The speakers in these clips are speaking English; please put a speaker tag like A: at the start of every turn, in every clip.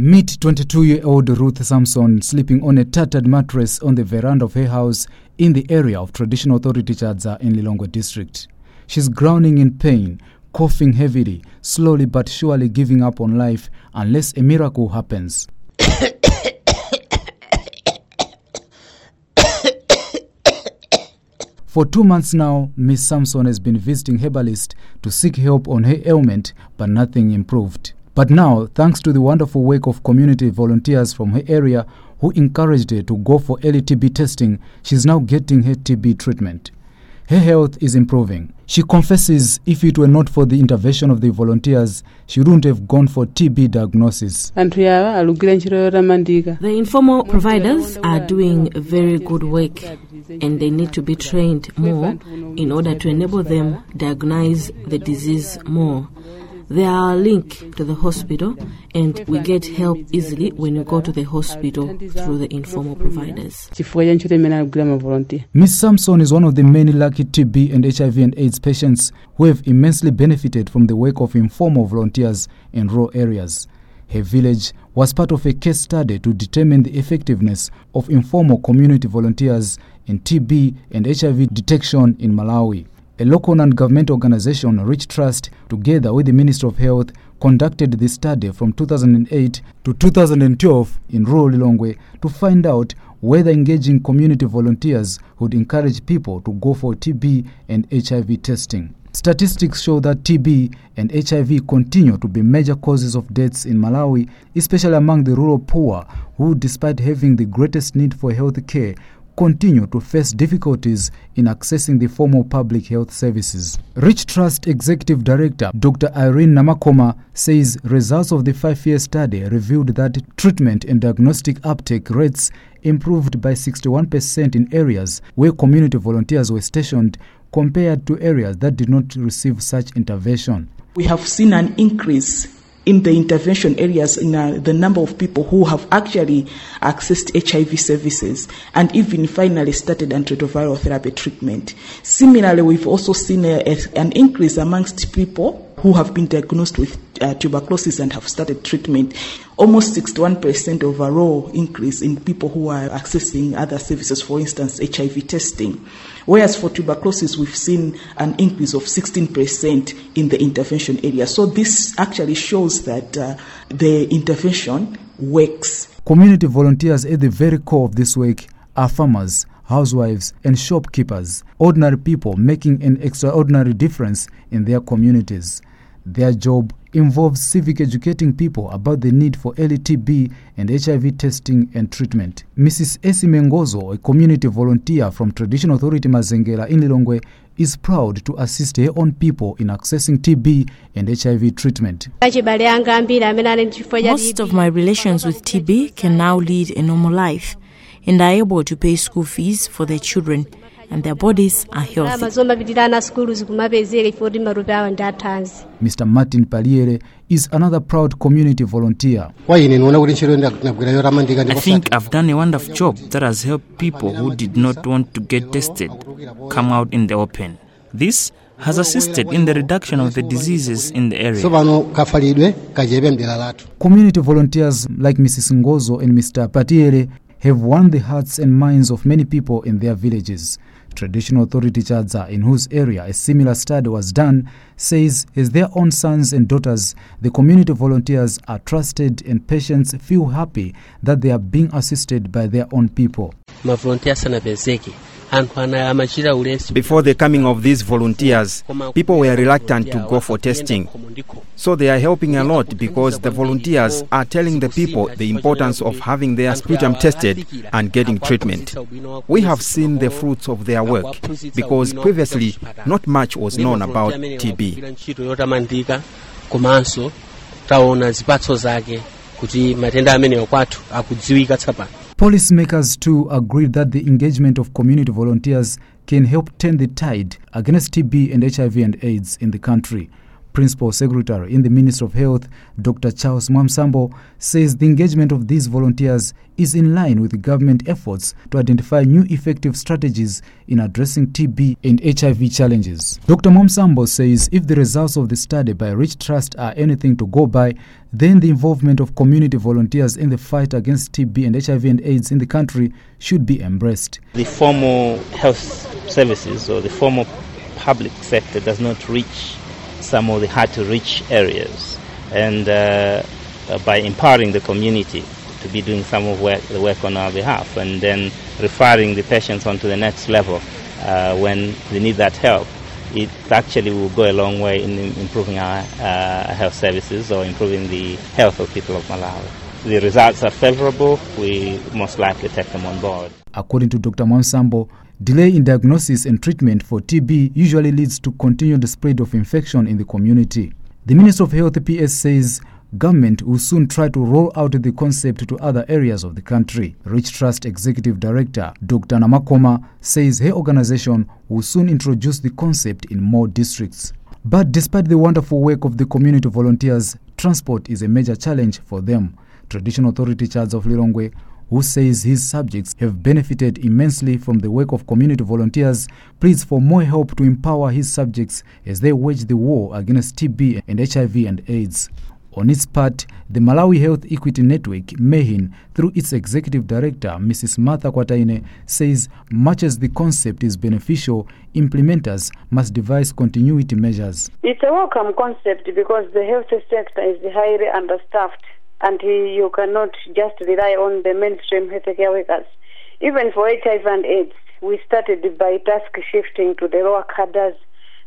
A: Meet 22 year old Ruth Samson sleeping on a tattered mattress on the veranda of her house in the area of Traditional Authority Chadza in Lilongwe district. She's groaning in pain, coughing heavily, slowly but surely giving up on life unless a miracle happens. For two months now, Miss Samson has been visiting herbalist to seek help on her ailment, but nothing improved. But now, thanks to the wonderful work of community volunteers from her area who encouraged her to go for early TB testing, she's now getting her TB treatment. Her health is improving. She confesses if it were not for the intervention of the volunteers, she wouldn't have gone for TB diagnosis.
B: anthu yawa alugwira ntchito yotamandika
C: The informal providers are doing very good work and they need to be trained more in order to enable them diagnose the disease more. They are linked to the hospital and we get help easily when you go to the hospital through the informal providers.
B: chifukwa cha ntchito imene alugwira mavolontiya
A: Miss Samson is one of the many lucky TB and HIV and AIDS patients who have immensely benefited from the work of informal volunteers in rural areas. Her village was part of a case study to determine the effectiveness of informal community volunteers in TB and HIV detection in Malawi. A local non-government organization, REACH Trust, together with the Ministry of Health, conducted this study from 2008 to 2012 in rural Lilongwe to find out whether engaging community volunteers would encourage people to go for TB and HIV testing. Statistics show that TB and HIV continue to be major causes of deaths in Malawi, especially among the rural poor, who, despite having the greatest need for health care, continue to face difficulties in accessing the formal public health services. REACH Trust Executive Director Dr. Irene Namakhoma says results of the five year study revealed that treatment and diagnostic uptake rates improved by 61% in areas where community volunteers were stationed compared to areas that did not receive such intervention.
D: We have seen an increase in the intervention areas in uh, the number of people who have actually accessed HIV services and even finally started antiretroviral therapy treatment. Similarly, we've also seen a, a, an increase amongst people who have been diagnosed with uh, tuberculosis and have started treatment. Almost 61% overall increase in people who are accessing other services, for instance, HIV testing. Whereas for tuberculosis, we've seen an increase of 16% in the intervention area. So this actually shows that uh, the intervention works.
A: Community volunteers at the very core of this work are farmers, housewives, and shopkeepers, ordinary people making an extraordinary difference in their communities. Their job involves civic educating people about the need for early TB and HIV testing and treatment. Mrs. Esi Mengozo, a community volunteer from Traditional Authority Mazengera in Lilongwe, is proud to assist her own people in accessing TB and HIV treatment.
C: Most of my relations with TB can now lead a normal life and are able to pay school fees for their children and their bodies are healthy.
A: Mr. Martin Paliere is another proud community volunteer.
E: I think I've done a wonderful job that has helped people who did not want to get tested come out in the open. This has assisted in the reduction of the diseases in the area.
A: Community volunteers like Mrs. Ngozo and Mr. Patiere have won the hearts and minds of many people in their villages. Traditional Authority Chadza, in whose area a similar study was done, says as their own sons and daughters, the community volunteers are trusted and patients feel happy that they are being assisted by their own people.
F: Before the coming of these volunteers, people were reluctant to go for testing. So they are helping a lot because the volunteers are telling the people the importance of having their sputum tested and getting treatment. We have seen the fruits of their work because previously not much was known about TB.
A: Policymakers too agreed that the engagement of community volunteers can help turn the tide against TB and HIV and AIDS in the country. Principal Secretary in the Ministry of Health, Dr. Charles Mwansambo, says the engagement of these volunteers is in line with government efforts to identify new effective strategies in addressing TB and HIV challenges. Dr. Mwansambo says if the results of the study by REACH Trust are anything to go by, then the involvement of community volunteers in the fight against TB and HIV and AIDS in the country should be embraced.
G: The formal health services or the formal public sector does not reach some of the hard to reach areas. And uh, uh, by empowering the community to be doing some of work, the work on our behalf and then referring the patients on to the next level uh, when they need that help, it actually will go a long way in improving our uh, health services or improving the health of people of Malawi. The results are favorable, we most likely take them on board.
A: According to Dr. Mwansambo, delay in diagnosis and treatment for TB usually leads to continued spread of infection in the community. The Minister of Health PS says government will soon try to roll out the concept to other areas of the country. REACH Trust Executive Director Dr. Namakhoma says her organization will soon introduce the concept in more districts. But despite the wonderful work of the community volunteers, transport is a major challenge for them. Traditional Authority Charles of Lilongwe who says his subjects have benefited immensely from the work of community volunteers, pleads for more help to empower his subjects as they wage the war against TB and HIV and AIDS. On its part, the Malawi Health Equity Network, MEHIN, through its executive director, Mrs. Martha Kwataine, says much as the concept is beneficial, implementers must devise continuity measures.
H: It's a welcome concept because the health sector is highly understaffed and you cannot just rely on the mainstream healthcare workers. Even for HIV and AIDS, we started by task shifting to the lower cadres.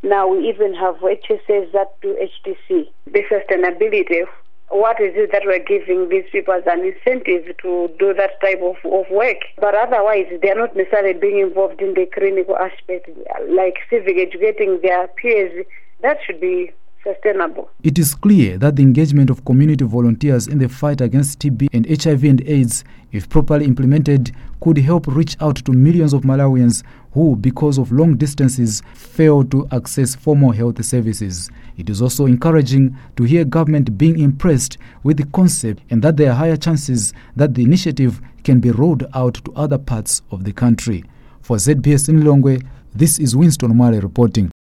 H: Now we even have HSAs that do HTC. The sustainability, what is it that we're giving these people as an incentive to do that type of, of work? But otherwise, they're not necessarily being involved in the clinical aspect, like civic educating their peers. That should be sustainable.
A: It is clear that the engagement of community volunteers in the fight against TB and HIV and AIDS, if properly implemented, could help reach out to millions of Malawians who, because of long distances, fail to access formal health services. It is also encouraging to hear government being impressed with the concept and that there are higher chances that the initiative can be rolled out to other parts of the country. For ZBS in Lilongwe, this is Winston Mwale reporting.